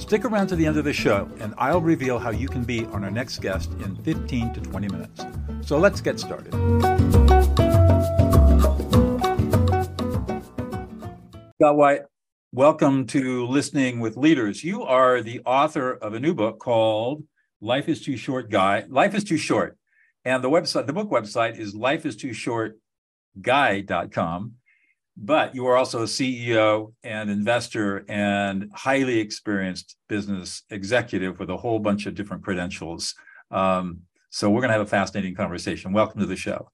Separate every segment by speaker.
Speaker 1: Stick around to the end of the show, and I'll reveal how you can be on our next guest in 15 to 20 minutes. So let's get started. Scott White, welcome to Listening with Leaders. You are the author of a new book called Life is Too Short Guy. Life is Too Short. And the website, the book website is lifeistooshortguy.com but you are also a CEO and investor and highly experienced business executive with a whole bunch of different credentials. Um, so we're going to have a fascinating conversation. Welcome to the show.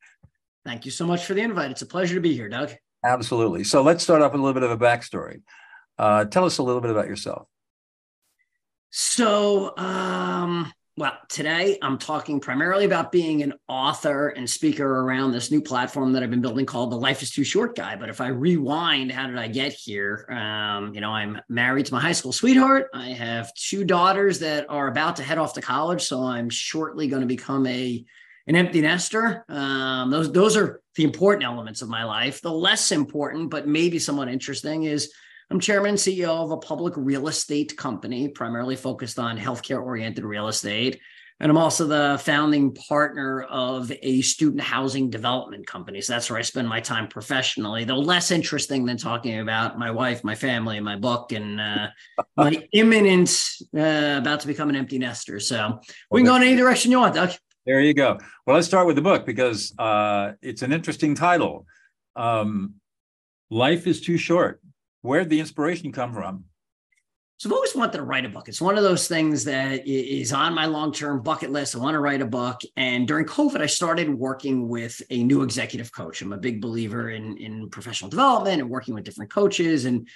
Speaker 2: Thank you so much for the invite. It's a pleasure to be here, Doug.
Speaker 1: Absolutely. So let's start off with a little bit of a backstory. Uh, tell us a little bit about yourself.
Speaker 2: So, um, well, today I'm talking primarily about being an author and speaker around this new platform that I've been building called the Life is Too Short Guy. But if I rewind, how did I get here? Um, you know, I'm married to my high school sweetheart. I have two daughters that are about to head off to college, so I'm shortly going to become a an empty nester. Um, those those are the important elements of my life. The less important, but maybe somewhat interesting, is I'm chairman and CEO of a public real estate company, primarily focused on healthcare oriented real estate. And I'm also the founding partner of a student housing development company. So that's where I spend my time professionally, though less interesting than talking about my wife, my family, my book, and uh, my imminent uh, about to become an empty nester. So we can go in any direction you want, Doug.
Speaker 1: There you go. Well, let's start with the book because uh, it's an interesting title. Um, Life is too short where'd the inspiration come from?
Speaker 2: So I've always wanted to write a book. It's one of those things that is on my long-term bucket list. I want to write a book. And during COVID, I started working with a new executive coach. I'm a big believer in, in professional development and working with different coaches. And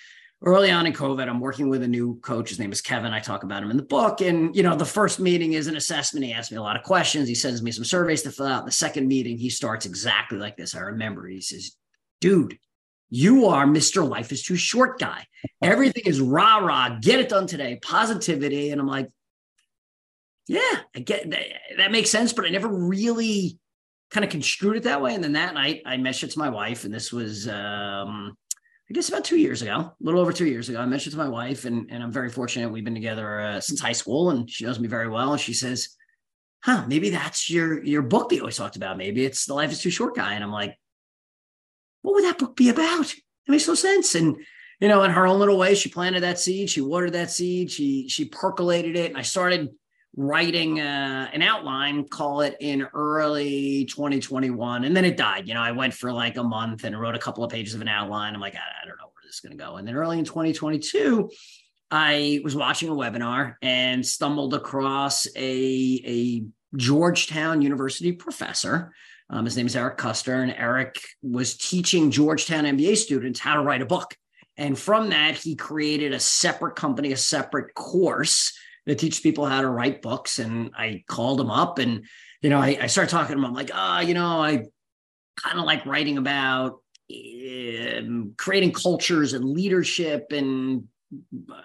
Speaker 2: early on in COVID, I'm working with a new coach. His name is Kevin. I talk about him in the book. And, you know, the first meeting is an assessment. He asks me a lot of questions. He sends me some surveys to fill out. The second meeting, he starts exactly like this. I remember he says, dude, you are Mr. Life is Too Short guy. Everything is rah rah, get it done today, positivity. And I'm like, yeah, I get that, that makes sense, but I never really kind of construed it that way. And then that night I mentioned to my wife, and this was, um, I guess about two years ago, a little over two years ago, I mentioned to my wife, and, and I'm very fortunate. We've been together uh, since high school, and she knows me very well. And she says, "Huh, maybe that's your your book that you always talked about. Maybe it's the Life is Too Short guy." And I'm like, what would that book be about? It makes no sense. And you know, in her own little way, she planted that seed. She watered that seed. She she percolated it, and I started writing uh, an outline. Call it in early 2021, and then it died. You know, I went for like a month and wrote a couple of pages of an outline. I'm like, I, I don't know where this is going to go. And then early in 2022, I was watching a webinar and stumbled across a a Georgetown University professor um, his name is Eric Koester, and Eric was teaching Georgetown MBA students how to write a book. And from that, he created a separate company, a separate course that teaches people how to write books. And I called him up and, you know, I, I started talking to him. I'm like, ah, oh, you know, I kind of like writing about um, creating cultures and leadership and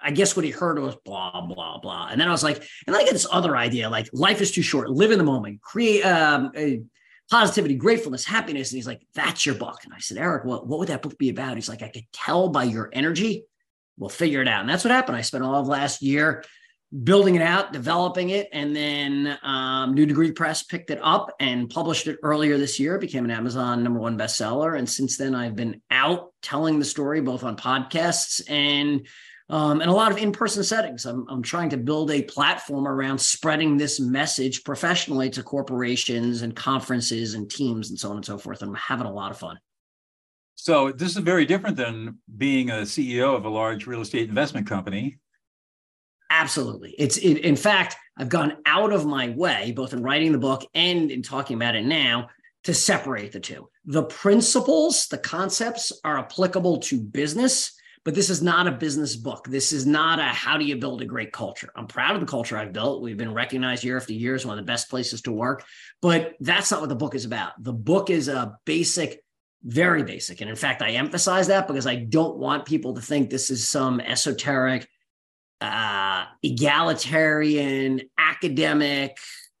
Speaker 2: I guess what he heard was blah blah blah, and then I was like, and then I get this other idea like life is too short, live in the moment, create um, positivity, gratefulness, happiness. And he's like, that's your book. And I said, Eric, what, what would that book be about? He's like, I could tell by your energy. We'll figure it out. And that's what happened. I spent all of last year building it out, developing it. And then um, New Degree Press picked it up and published it earlier this year. It became an Amazon number one bestseller. And since then, I've been out telling the story both on podcasts and um, and a lot of in-person settings. I'm, I'm trying to build a platform around spreading this message professionally to corporations and conferences and teams and so on and so forth. And I'm having a lot of fun.
Speaker 1: So this is very different than being a CEO of a large real estate investment company.
Speaker 2: Absolutely. It's it, in fact, I've gone out of my way, both in writing the book and in talking about it now, to separate the two. The principles, the concepts are applicable to business but this is not a business book. This is not a how do you build a great culture. I'm proud of the culture I've built. We've been recognized year after year as one of the best places to work, but that's not what the book is about. The book is a basic, very basic. And in fact, I emphasize that because I don't want people to think this is some esoteric, uh, egalitarian, academic,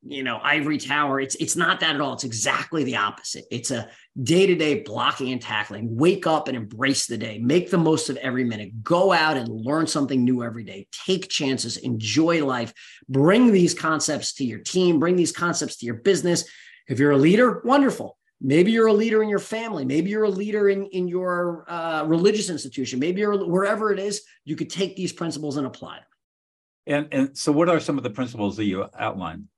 Speaker 2: you know, ivory tower. It's it's not that at all. It's exactly the opposite. It's a day-to-day blocking and tackling. Wake up and embrace the day. Make the most of every minute. Go out and learn something new every day. Take chances, enjoy life. Bring these concepts to your team, bring these concepts to your business. If you're a leader, wonderful. Maybe you're a leader in your family. Maybe you're a leader in, in your uh, religious institution. Maybe you're wherever it is, you could take these principles and apply them.
Speaker 1: And, and so, what are some of the principles that you outline?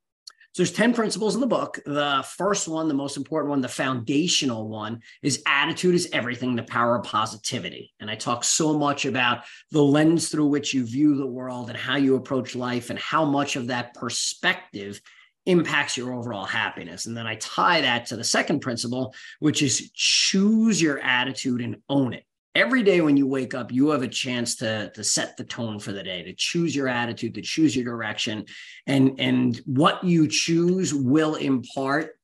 Speaker 2: So there's 10 principles in the book. The first one, the most important one, the foundational one is attitude is everything, the power of positivity. And I talk so much about the lens through which you view the world and how you approach life and how much of that perspective impacts your overall happiness. And then I tie that to the second principle, which is choose your attitude and own it every day when you wake up, you have a chance to, to set the tone for the day, to choose your attitude, to choose your direction. And, and what you choose will impart,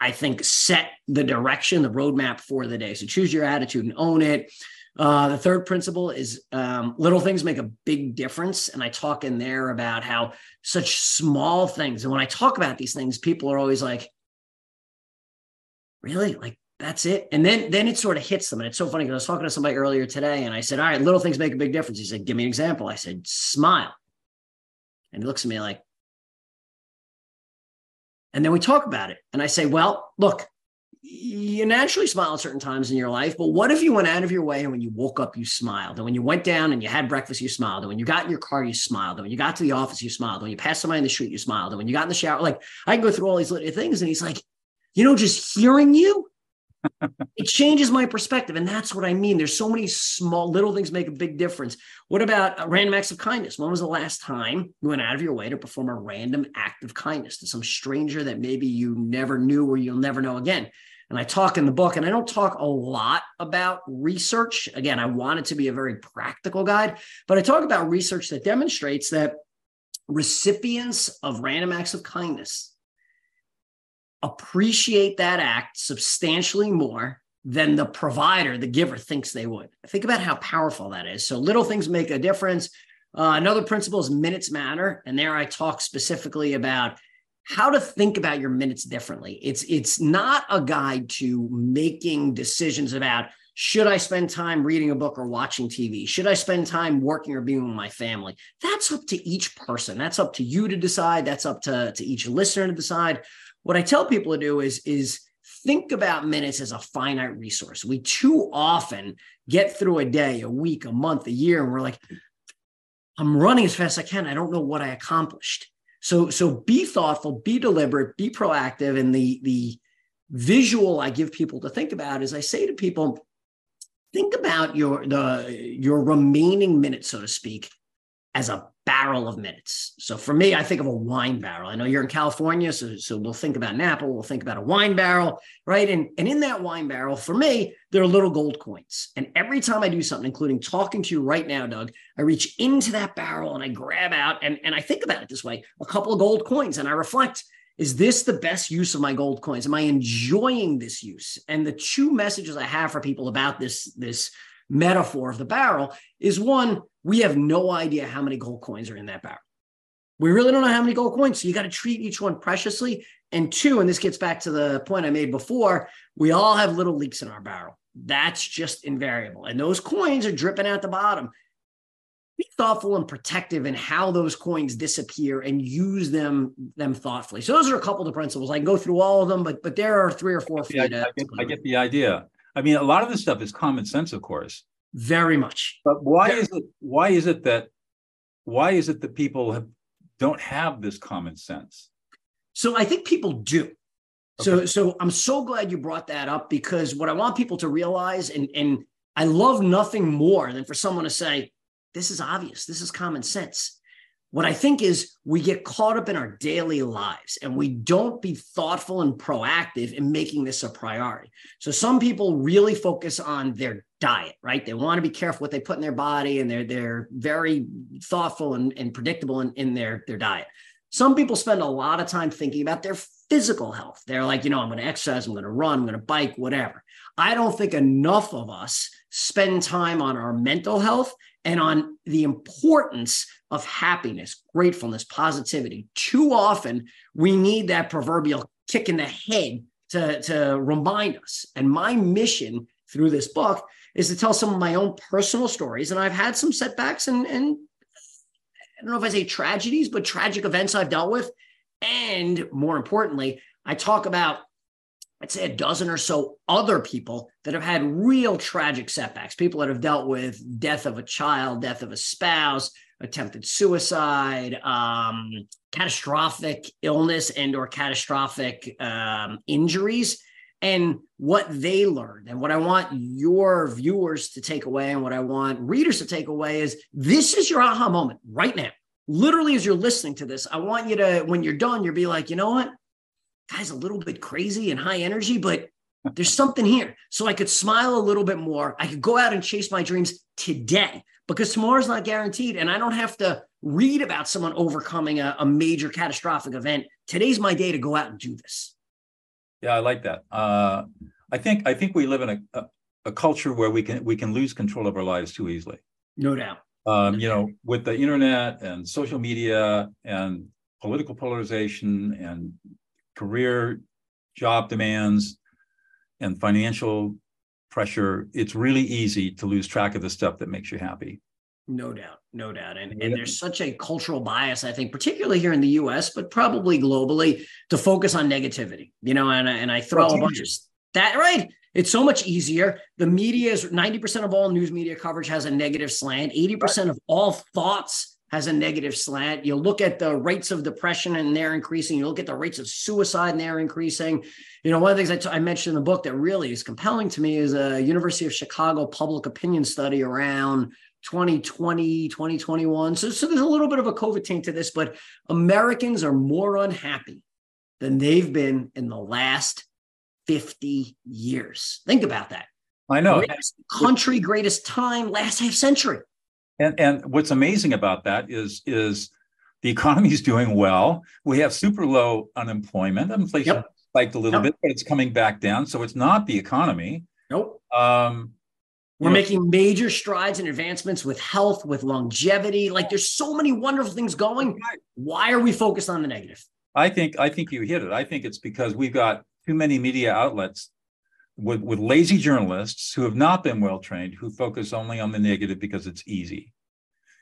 Speaker 2: I think, set the direction, the roadmap for the day. So choose your attitude and own it. Uh, the third principle is um, little things make a big difference. And I talk in there about how such small things. And when I talk about these things, people are always like, really? Like that's it. And then then it sort of hits them. And it's so funny because I was talking to somebody earlier today and I said, All right, little things make a big difference. He said, Give me an example. I said, smile. And he looks at me like, and then we talk about it. And I say, Well, look, you naturally smile at certain times in your life, but what if you went out of your way and when you woke up, you smiled? And when you went down and you had breakfast, you smiled. And when you got in your car, you smiled. And when you got to the office, you smiled. And when you passed somebody in the street, you smiled. And when you got in the shower, like I can go through all these little things. And he's like, you know, just hearing you it changes my perspective. And that's what I mean. There's so many small little things make a big difference. What about a random acts of kindness? When was the last time you went out of your way to perform a random act of kindness to some stranger that maybe you never knew or you'll never know again? And I talk in the book, and I don't talk a lot about research. Again, I want it to be a very practical guide, but I talk about research that demonstrates that recipients of random acts of kindness appreciate that act substantially more than the provider, the giver, thinks they would. Think about how powerful that is. So little things make a difference. Uh, another principle is minutes matter, and there I talk specifically about how to think about your minutes differently. It's it's not a guide to making decisions about should I spend time reading a book or watching TV? Should I spend time working or being with my family? That's up to each person. That's up to you to decide. That's up to, to each listener to decide. What I tell people to do is, is think about minutes as a finite resource. We too often get through a day, a week, a month, a year, and we're like, I'm running as fast as I can. I don't know what I accomplished. So, so be thoughtful, be deliberate, be proactive. And the, the visual I give people to think about is I say to people, think about your the your remaining minutes, so to speak, as a barrel of minutes. So for me, I think of a wine barrel. I know you're in California, so, so we'll think about Napa, we'll think about a wine barrel, right? And, and in that wine barrel, for me, there are little gold coins. And every time I do something, including talking to you right now, Doug, I reach into that barrel and I grab out and, and I think about it this way a couple of gold coins and I reflect. Is this the best use of my gold coins? Am I enjoying this use? And the two messages I have for people about this, this metaphor of the barrel is one, we have no idea how many gold coins are in that barrel. We really don't know how many gold coins. So you got to treat each one preciously. And two, and this gets back to the point I made before, we all have little leaks in our barrel. That's just invariable. And those coins are dripping out the bottom. Be thoughtful and protective in how those coins disappear and use them them thoughtfully. So those are a couple of the principles. I can go through all of them, but but there are three or four for
Speaker 1: you I, I, get, I get the idea. I mean, a lot of this stuff is common sense, of course.
Speaker 2: Very much.
Speaker 1: But why is it? Why is it that? Why is it that people have, don't have this common sense?
Speaker 2: So I think people do. Okay. So so I'm so glad you brought that up because what I want people to realize, and and I love nothing more than for someone to say, "This is obvious. This is common sense." What I think is we get caught up in our daily lives and we don't be thoughtful and proactive in making this a priority. So some people really focus on their diet, right? They want to be careful what they put in their body and they're they're very thoughtful and, and predictable in, in their, their diet. Some people spend a lot of time thinking about their physical health. They're like, you know, I'm going to exercise, I'm going to run, I'm going to bike, whatever. I don't think enough of us spend time on our mental health and on the importance of happiness, gratefulness, positivity. Too often, we need that proverbial kick in the head to, to remind us. And my mission through this book is to tell some of my own personal stories. And I've had some setbacks and, and I don't know if I say tragedies, but tragic events I've dealt with. And more importantly, I talk about I'd say a dozen or so other people that have had real tragic setbacks, people that have dealt with death of a child, death of a spouse, attempted suicide, um, catastrophic illness and or catastrophic um, injuries and what they learned and what i want your viewers to take away and what i want readers to take away is this is your aha moment right now literally as you're listening to this i want you to when you're done you'll be like you know what guy's a little bit crazy and high energy, but there's something here. So I could smile a little bit more. I could go out and chase my dreams today because tomorrow's not guaranteed. And I don't have to read about someone overcoming a, a major catastrophic event. Today's my day to go out and do this.
Speaker 1: Yeah, I like that. Uh, I think I think we live in a, a, a culture where we can we can lose control of our lives too easily.
Speaker 2: No doubt.
Speaker 1: Um, you know, with the internet and social media and political polarization and career job demands and financial pressure, it's really easy to lose track of the stuff that makes you happy.
Speaker 2: No doubt, no doubt. And, and there's such a cultural bias, I think, particularly here in the US, but probably globally, to focus on negativity. You know, and, and I throw a bunch of that, right? It's so much easier. The media is 90% of all news media coverage has a negative slant, 80% of all thoughts has a negative slant. You look at the rates of depression and they're increasing. You look at the rates of suicide and they're increasing. You know, one of the things I, t- I mentioned in the book that really is compelling to me is a University of Chicago public opinion study around 2020, 2021. So, so there's a little bit of a COVID taint to this, but Americans are more unhappy than they've been in the last 50 years. Think about that.
Speaker 1: I know.
Speaker 2: Greatest country, greatest time, last half century.
Speaker 1: And and what's amazing about that is is the economy is doing well. We have super low unemployment. Inflation yep. spiked a little yep. bit, but it's coming back down. So it's not the economy.
Speaker 2: Nope. Um, We're making major strides and advancements with health, with longevity. Like there's so many wonderful things going. Why are we focused on the negative?
Speaker 1: I think I think you hit it. I think it's because we've got too many media outlets with, with lazy journalists who have not been well trained, who focus only on the negative because it's easy.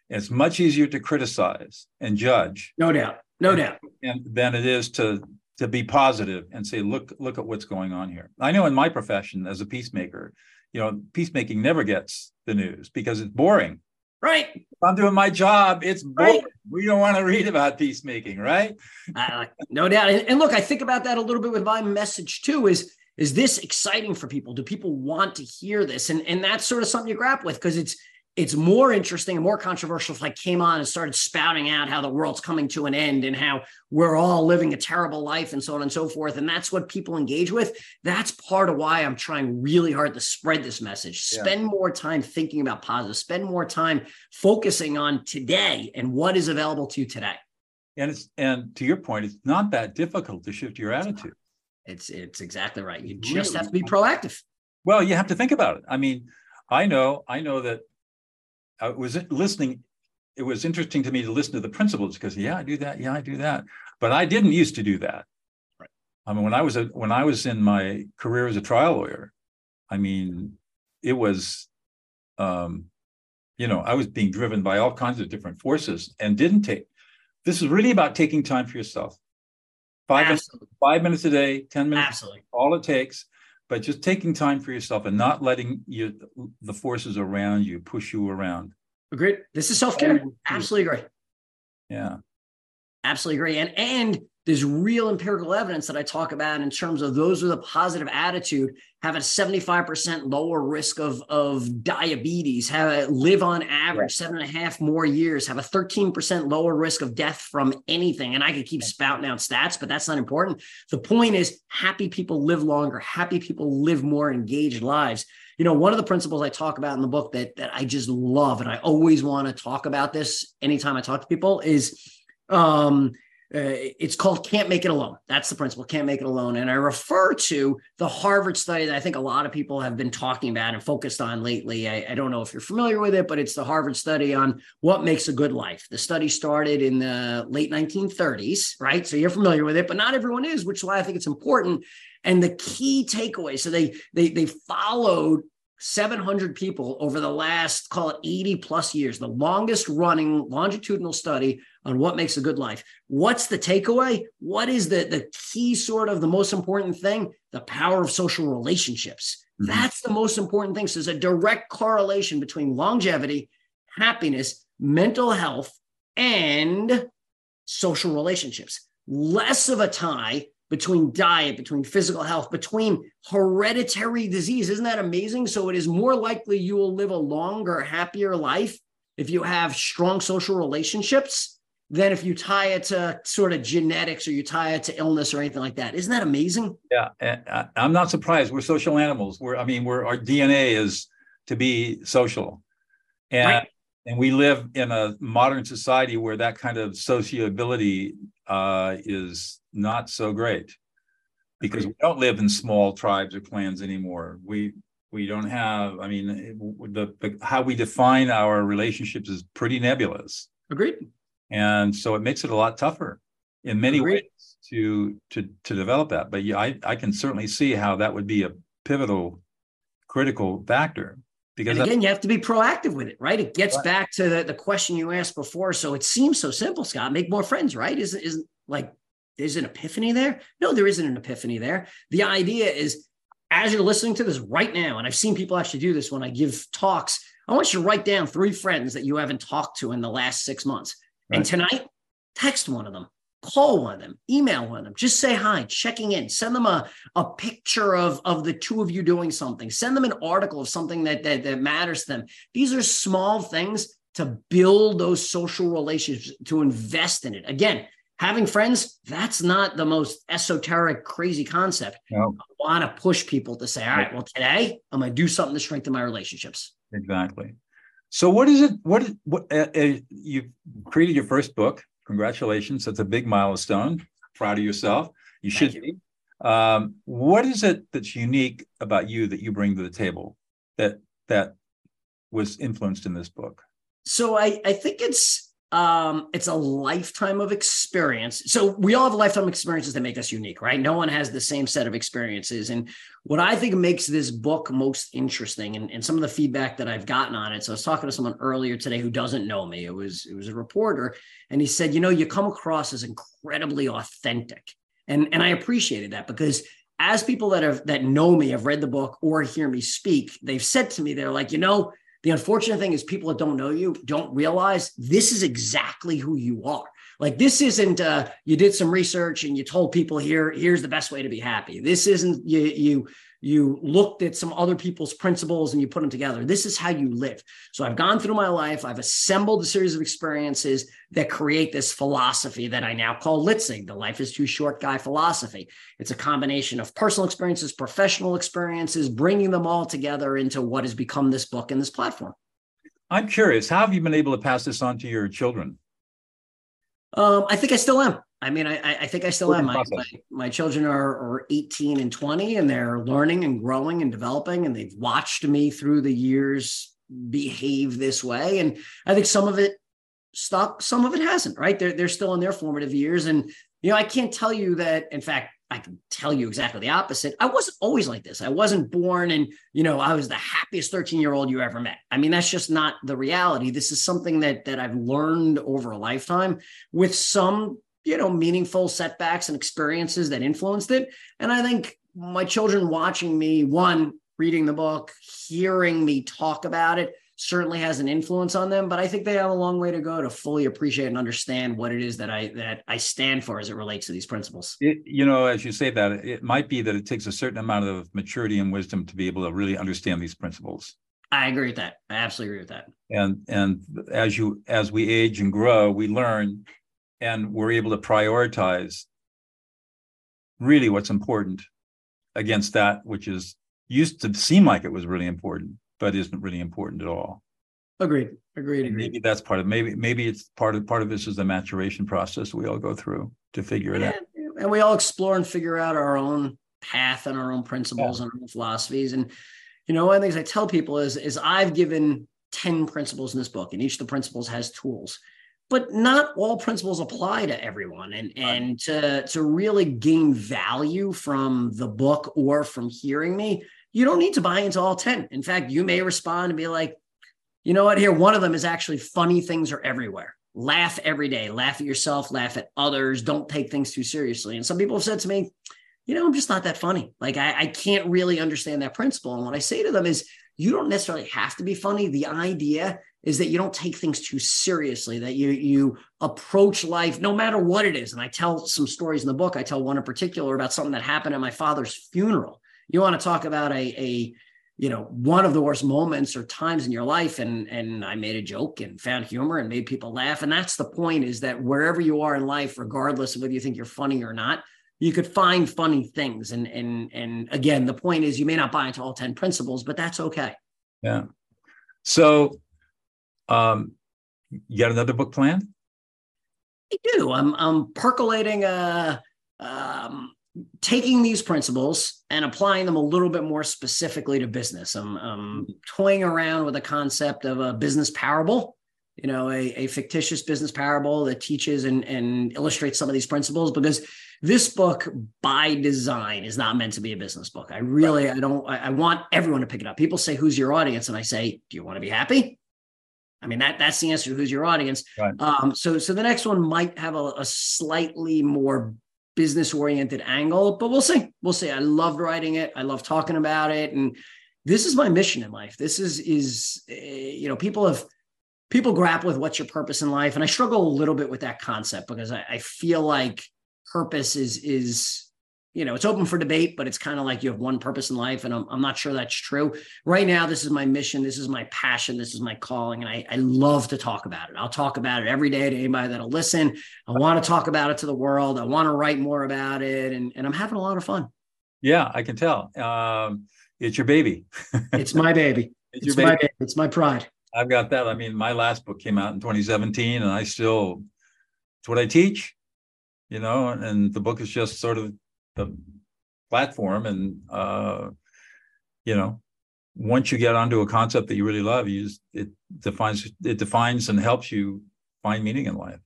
Speaker 1: It's much easier to criticize and judge.
Speaker 2: No doubt. No
Speaker 1: and,
Speaker 2: doubt.
Speaker 1: And than it is to to be positive and say, look, look at what's going on here. I know in my profession as a peacemaker, you know, peacemaking never gets the news because it's boring.
Speaker 2: Right.
Speaker 1: If I'm doing my job, it's boring. Right. We don't want to read about peacemaking, right?
Speaker 2: Uh, no doubt. And, and look, I think about that a little bit with my message too. Is is this exciting for people? Do people want to hear this? And and that's sort of something you grapple with because it's it's more interesting and more controversial if I came on and started spouting out how the world's coming to an end and how we're all living a terrible life and so on and so forth. And that's what people engage with. That's part of why I'm trying really hard to spread this message. Spend yeah. more time thinking about positive, spend more time focusing on today and what is available to you today.
Speaker 1: And it's and to your point, it's not that difficult to shift your attitude.
Speaker 2: It's it's exactly right. You just have to be proactive.
Speaker 1: Well, you have to think about it. I mean, I know, I know that I was listening. It was interesting to me to listen to the principles because yeah, I do that. Yeah, I do that. But I didn't used to do that. Right. I mean, when I was a, when I was in my career as a trial lawyer, I mean, it was, um, you know, I was being driven by all kinds of different forces and didn't take. This is really about taking time for yourself. Five minutes, five minutes a day, 10 minutes,
Speaker 2: Absolutely.
Speaker 1: all it takes. But just taking time for yourself and not letting you the forces around you push you around.
Speaker 2: Agreed. This is self-care. Absolutely agree.
Speaker 1: Yeah.
Speaker 2: Absolutely agree. And and there's real empirical evidence that I talk about in terms of those with a positive attitude have a 75% lower risk of, of diabetes, have a, live on average right. seven and a half more years, have a 13% lower risk of death from anything. And I could keep spouting out stats, but that's not important. The point is happy people live longer, happy people live more engaged lives. You know, one of the principles I talk about in the book that, that I just love, and I always want to talk about this anytime I talk to people is um, uh, it's called Can't Make It Alone. That's the principle, Can't Make It Alone. And I refer to the Harvard study that I think a lot of people have been talking about and focused on lately. I, I, don't know if you're familiar with it, but it's the Harvard study on what makes a good life. The study started in the late 1930s, right? So you're familiar with it, but not everyone is, which is why I think it's important. And the key takeaway so they, they, they followed 700 people over the last, call it 80 plus years, the longest running longitudinal study on what makes a good life. What's the takeaway? What is the, the key sort of the most important thing? The power of social relationships. Mm-hmm. That's the most important thing. So there's a direct correlation between longevity, happiness, mental health, and social relationships. Less of a tie between diet, between physical health, between hereditary disease. Isn't that amazing? So it is more likely you will live a longer, happier life if you have strong social relationships than if you tie it to sort of genetics or you tie it to illness or anything like that. Isn't that amazing?
Speaker 1: Yeah, I'm not surprised. We're social animals. We're, I mean, we're our DNA is to be social, and right. and we live in a modern society where that kind of sociability uh, is not so great because we don't live in small tribes or clans anymore. We we don't have. I mean, the, the how we define our relationships is pretty nebulous.
Speaker 2: Agreed.
Speaker 1: And so it makes it a lot tougher in many Agreed. ways to to to develop that. But yeah, I I can certainly see how that would be a pivotal, critical factor.
Speaker 2: Because and again, you have to be proactive with it, right? It gets right. back to the, the question you asked before. So it seems so simple, Scott. Make more friends, right? Isn't isn't like there's an epiphany there? No, there isn't an epiphany there. The idea is as you're listening to this right now, and I've seen people actually do this when I give talks, I want you to write down three friends that you haven't talked to in the last six months. Right. And tonight, text one of them, call one of them, email one of them, just say hi, checking in, send them a, a picture of, of the two of you doing something, send them an article of something that, that, that matters to them. These are small things to build those social relationships, to invest in it. Again, having friends, that's not the most esoteric, crazy concept. No. I want to push people to say, all right, well, today I'm going to do something to strengthen my relationships.
Speaker 1: Exactly. So, what is it? What, what uh, uh, you created your first book? Congratulations. That's a big milestone. Proud of yourself. You should you. be. Um, what is it that's unique about you that you bring to the table that that was influenced in this book?
Speaker 2: So I, I think it's um, it's a lifetime of experience. So we all have lifetime experiences that make us unique, right? No one has the same set of experiences. And what I think makes this book most interesting and, and some of the feedback that I've gotten on it. So I was talking to someone earlier today who doesn't know me. It was, it was a reporter. And he said, you know, you come across as incredibly authentic. And, and I appreciated that because as people that have that know me have read the book or hear me speak, they've said to me, they're like, you know, the unfortunate thing is people that don't know you don't realize this is exactly who you are. Like this isn't uh, you did some research and you told people here here's the best way to be happy. This isn't you you you looked at some other people's principles and you put them together. This is how you live. So I've gone through my life. I've assembled a series of experiences that create this philosophy that I now call Litzig, the life is too short guy philosophy. It's a combination of personal experiences, professional experiences, bringing them all together into what has become this book and this platform.
Speaker 1: I'm curious, how have you been able to pass this on to your children?
Speaker 2: Um, I think I still am. I mean, I, I think I still am. My, my, my, children are, are 18 and 20, and they're learning and growing and developing, and they've watched me through the years behave this way. And I think some of it stuck, some of it hasn't, right? They're, they're still in their formative years. And, you know, I can't tell you that, in fact, I can tell you exactly the opposite. I wasn't always like this. I wasn't born and, you know, I was the happiest 13 year old you ever met. I mean, that's just not the reality. This is something that, that I've learned over a lifetime with some you know, meaningful setbacks and experiences that influenced it. And I think my children watching me, one, reading the book, hearing me talk about it certainly has an influence on them, but I think they have a long way to go to fully appreciate and understand what it is that I that I stand for as it relates to these principles.
Speaker 1: It, you know, as you say that, it might be that it takes a certain amount of maturity and wisdom to be able to really understand these principles.
Speaker 2: I agree with that. I absolutely agree with that.
Speaker 1: And and as you as we age and grow, we learn and we're able to prioritize really what's important against that which is used to seem like it was really important but isn't really important at all.
Speaker 2: Agreed. Agreed, agreed.
Speaker 1: maybe that's part of maybe maybe it's part of part of this is the maturation process we all go through to figure it out.
Speaker 2: And we all explore and figure out our own path and our own principles yeah. and our own philosophies. And you know one of the things i tell people is is i've given 10 principles in this book and each of the principles has tools. But not all principles apply to everyone. And and to to really gain value from the book or from hearing me you don't need to buy into all 10 in fact you may respond and be like you know what? Here one of them is actually funny things are everywhere. Laugh every day. Laugh at yourself. Laugh at others. Don't take things too seriously. And some people have said to me you know i'm just not that funny. Like i, I can't really understand that principle. And what i say to them is you don't necessarily have to be funny. The idea is that you don't take things too seriously that you you approach life no matter what it is. And i tell some stories in the book. I tell one in particular about something that happened at my father's funeral you want to talk about a a you know one of the worst moments or times in your life and and i made a joke and found humor and made people laugh and that's the point is that wherever you are in life regardless of whether you think you're funny or not you could find funny things and and and again the point is you may not buy into all 10 principles but that's okay
Speaker 1: yeah so um, you got another book planned?
Speaker 2: I do. I'm I'm percolating a um taking these principles and applying them a little bit more specifically to business. I'm, I'm toying around with a concept of a business parable, you know, a, a fictitious business parable that teaches and, and illustrates some of these principles because this book by design is not meant to be a business book. I really. I don't, I, I want everyone to pick it up. People say, who's your audience? And I say, do you want to be happy? I mean, that that's the answer to who's your audience. Right. Um, so so the next one might have a, a slightly more business oriented angle, but we'll see. We'll see. I loved writing it. I love talking about it, and this is my mission in life. This is is uh, you know people have people grapple with what's your purpose in life, and I struggle a little bit with that concept because I, I feel like purpose is is you know, it's open for debate, but it's kind of like you have one purpose in life. And I'm, I'm not sure that's true. Right now, this is my mission. This is my passion. This is my calling. And I, I love to talk about it. I'll talk about it every day to anybody that'll listen. I want to talk about it to the world. I want to write more about it. And, and I'm having a lot of fun.
Speaker 1: Yeah, I can tell. Um, it's your baby.
Speaker 2: it's my baby. It's, it's baby. my baby. It's my pride.
Speaker 1: I've got that. I mean, my last book came out in 2017 and I still, it's what I teach, you know, and the book is just sort of the platform and uh, you know once you get onto a concept that you really love you just it defines it defines and helps you find meaning in life.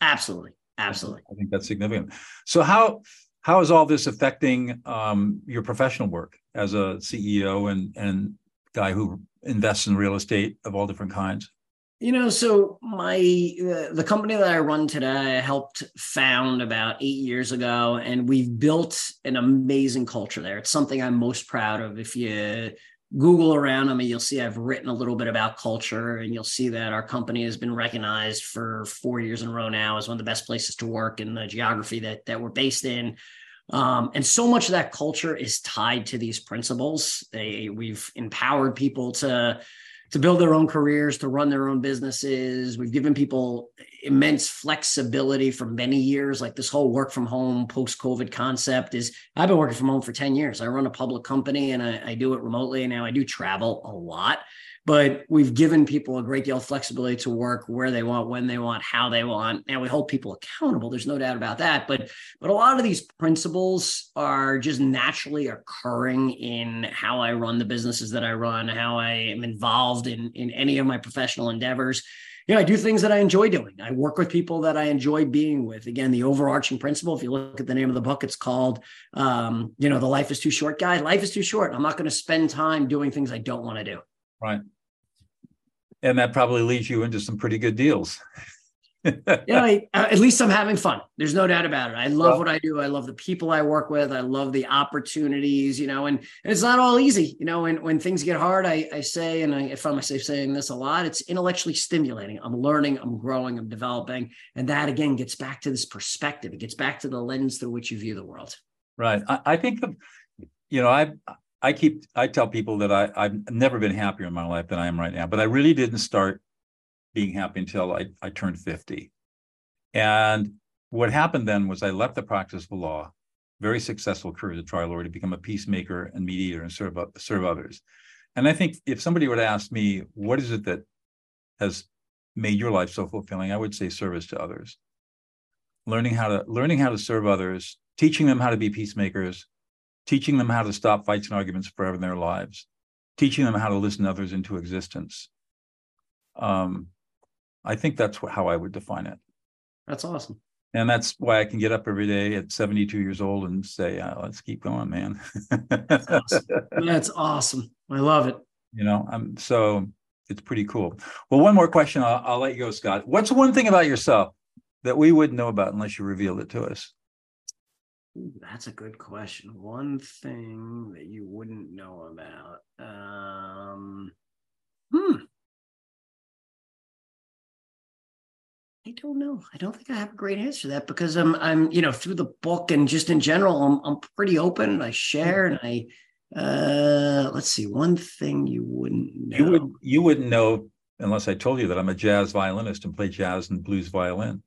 Speaker 2: Absolutely. Absolutely.
Speaker 1: I think that's significant. So how how is all this affecting um, your professional work as a ceo and and guy who invests in real estate of all different kinds
Speaker 2: you know, so my uh, the company that I run today, I helped found about eight years ago, and we've built an amazing culture there. It's something I'm most proud of. If you Google around I mean, you'll see I've written a little bit about culture, and you'll see that our company has been recognized for four years in a row now as one of the best places to work in the geography that that we're based in. Um, and so much of that culture is tied to these principles. They, we've empowered people to to build their own careers, to run their own businesses. We've given people immense flexibility for many years. Like this whole work from home post COVID concept is I've been working from home for 10 years. I run a public company and I, I do it remotely. And now I do travel a lot but we've given people a great deal of flexibility to work where they want when they want how they want and we hold people accountable there's no doubt about that but but a lot of these principles are just naturally occurring in how i run the businesses that i run how i am involved in in any of my professional endeavors you know, I do things that I enjoy doing. I work with people that I enjoy being with. Again, the overarching principle, if you look at the name of the book, it's called, um, you know, the Life is Too Short guy. Life is too short. I'm not going to spend time doing things I don't want to do.
Speaker 1: Right. And that probably leads you into some pretty good deals.
Speaker 2: you know, I, uh, at least I'm having fun. There's no doubt about it. I love well, what I do. I love the people I work with. I love the opportunities, you know, and, and it's not all easy. You know, when, when things get hard, I, I say, and I, I find myself saying this a lot, it's intellectually stimulating. I'm learning, I'm growing, I'm developing. And that again gets back to this perspective. It gets back to the lens through which you view the world.
Speaker 1: Right. I, I think, the, you know, I, I keep, I tell people that I, I've never been happier in my life than I am right now, but I really didn't start being happy until I, I turned 50. And what happened then was I left the practice of law, very successful career as a trial lawyer, to become a peacemaker and mediator and serve, serve others. And I think if somebody would ask me, what is it that has made your life so fulfilling, I would say service to others. Learning how to learning how to serve others, teaching them how to be peacemakers, teaching them how to stop fights and arguments forever in their lives, teaching them how to listen others into existence. Um, I think that's how I would define it.
Speaker 2: That's awesome.
Speaker 1: And that's why I can get up every day at 72 years old and say, uh, let's keep going, man.
Speaker 2: that's, awesome. that's awesome. I love it.
Speaker 1: You know, I'm so it's pretty cool. Well, one more question. I'll, I'll let you go, Scott. What's one thing about yourself that we wouldn't know about unless you revealed it to us?
Speaker 2: That's a good question. One thing that you wouldn't know about. Um, hmm. I don't know. I don't think I have a great answer to that because I'm I'm you know through the book and just in general I'm I'm pretty open. I share and I uh let's see one thing you wouldn't know.
Speaker 1: You would you wouldn't know unless I told you that I'm a jazz violinist and play jazz and blues violin.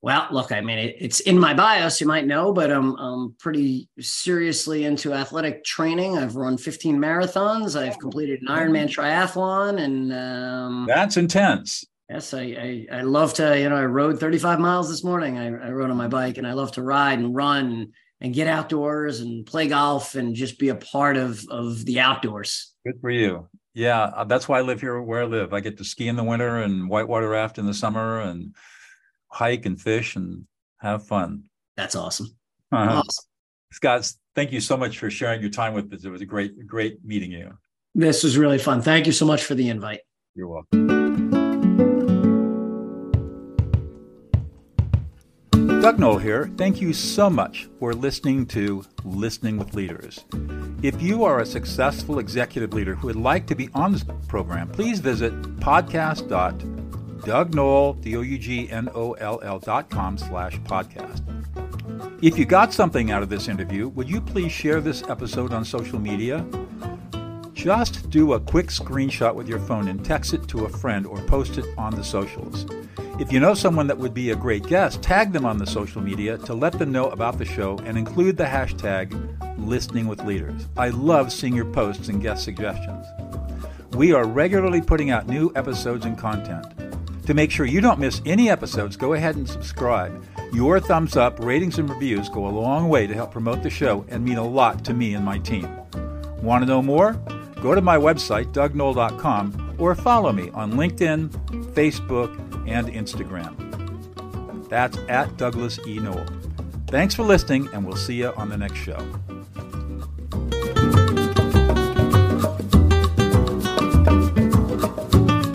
Speaker 2: Well, look, I mean, it, it's in my bios, you might know, but I'm, I'm pretty seriously into athletic training. I've run 15 marathons. I've completed an Ironman triathlon, and um,
Speaker 1: that's intense.
Speaker 2: Yes, I, I, I love to. You know, I rode 35 miles this morning. I, I rode on my bike, and I love to ride and run and get outdoors and play golf and just be a part of of the outdoors.
Speaker 1: Good for you. Yeah, uh, that's why I live here where I live. I get to ski in the winter and whitewater raft in the summer and hike and fish and have fun.
Speaker 2: That's awesome. Uh-huh.
Speaker 1: awesome. Scott, thank you so much for sharing your time with us. It was a great, great meeting you.
Speaker 2: This was really fun. Thank you so much for the invite.
Speaker 1: You're welcome. Doug Noll here. Thank you so much for listening to Listening with Leaders. If you are a successful executive leader who would like to be on this program, please visit podcast.com Doug Noll, D-O-U-G-N-O-L-L dot com slash podcast. If you got something out of this interview, would you please share this episode on social media? Just do a quick screenshot with your phone and text it to a friend or post it on the socials. If you know someone that would be a great guest, tag them on the social media to let them know about the show and include the hashtag listening with leaders. I love seeing your posts and guest suggestions. We are regularly putting out new episodes and content. To make sure you don't miss any episodes, go ahead and subscribe. Your thumbs up, ratings, and reviews go a long way to help promote the show and mean a lot to me and my team. Want to know more? Go to my website, dougnoll.com, or follow me on LinkedIn, Facebook, and Instagram. That's at Douglas E. Noll. Thanks for listening, and we'll see you on the next show.